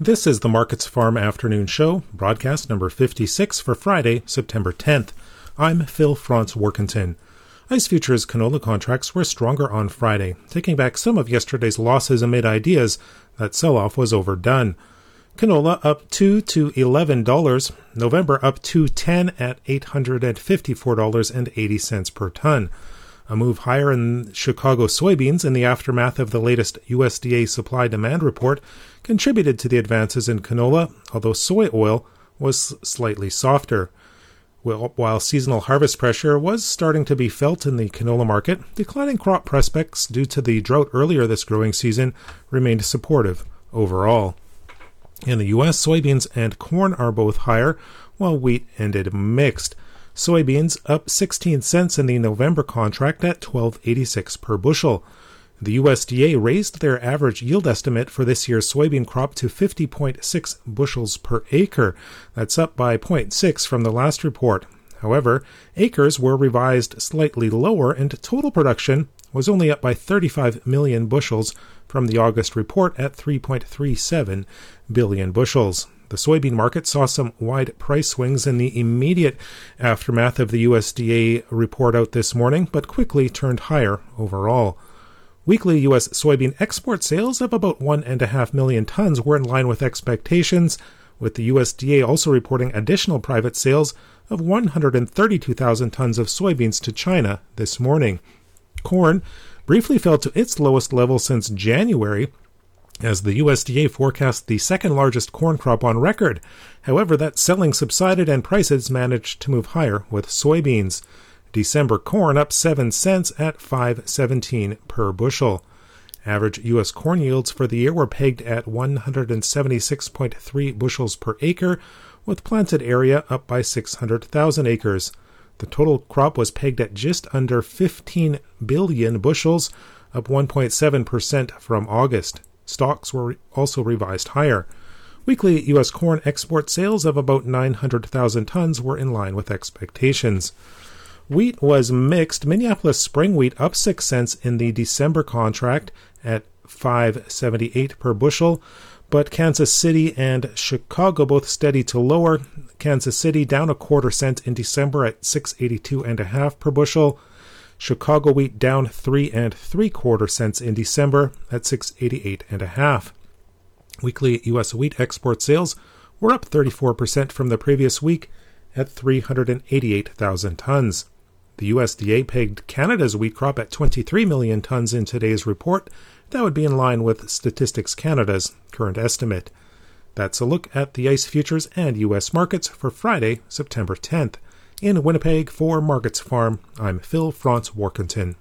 This is the Markets Farm Afternoon Show, broadcast number 56 for Friday, September 10th. I'm Phil Franz Warkentin. ICE futures canola contracts were stronger on Friday, taking back some of yesterday's losses amid ideas that sell off was overdone. Canola up 2 to $11, November up 210 at $854.80 per ton. A move higher in Chicago soybeans in the aftermath of the latest USDA supply demand report contributed to the advances in canola, although soy oil was slightly softer. While seasonal harvest pressure was starting to be felt in the canola market, declining crop prospects due to the drought earlier this growing season remained supportive overall. In the U.S., soybeans and corn are both higher, while wheat ended mixed. Soybeans up 16 cents in the November contract at 12.86 per bushel. The USDA raised their average yield estimate for this year's soybean crop to 50.6 bushels per acre. That's up by 0.6 from the last report. However, acres were revised slightly lower and total production was only up by 35 million bushels from the August report at 3.37 billion bushels. The soybean market saw some wide price swings in the immediate aftermath of the USDA report out this morning, but quickly turned higher overall. Weekly U.S. soybean export sales of about 1.5 million tons were in line with expectations, with the USDA also reporting additional private sales of 132,000 tons of soybeans to China this morning. Corn briefly fell to its lowest level since January as the USDA forecast the second largest corn crop on record. However, that selling subsided and prices managed to move higher with soybeans. December corn up 7 cents at 5.17 per bushel. Average U.S. corn yields for the year were pegged at 176.3 bushels per acre, with planted area up by 600,000 acres. The total crop was pegged at just under 15 billion bushels, up 1.7% from August. Stocks were also revised higher. Weekly U.S. corn export sales of about 900,000 tons were in line with expectations. Wheat was mixed. Minneapolis spring wheat up 6 cents in the December contract at 578 per bushel, but Kansas City and Chicago both steady to lower. Kansas City down a quarter cent in December at 682 and a half per bushel. Chicago wheat down three and three quarter cents in December at 688 and a half. Weekly U.S. wheat export sales were up 34% from the previous week at 388,000 tons. The USDA pegged Canada's wheat crop at 23 million tons in today's report. That would be in line with Statistics Canada's current estimate. That's a look at the ICE futures and U.S. markets for Friday, September 10th. In Winnipeg for Markets Farm, I'm Phil Franz Warkentin.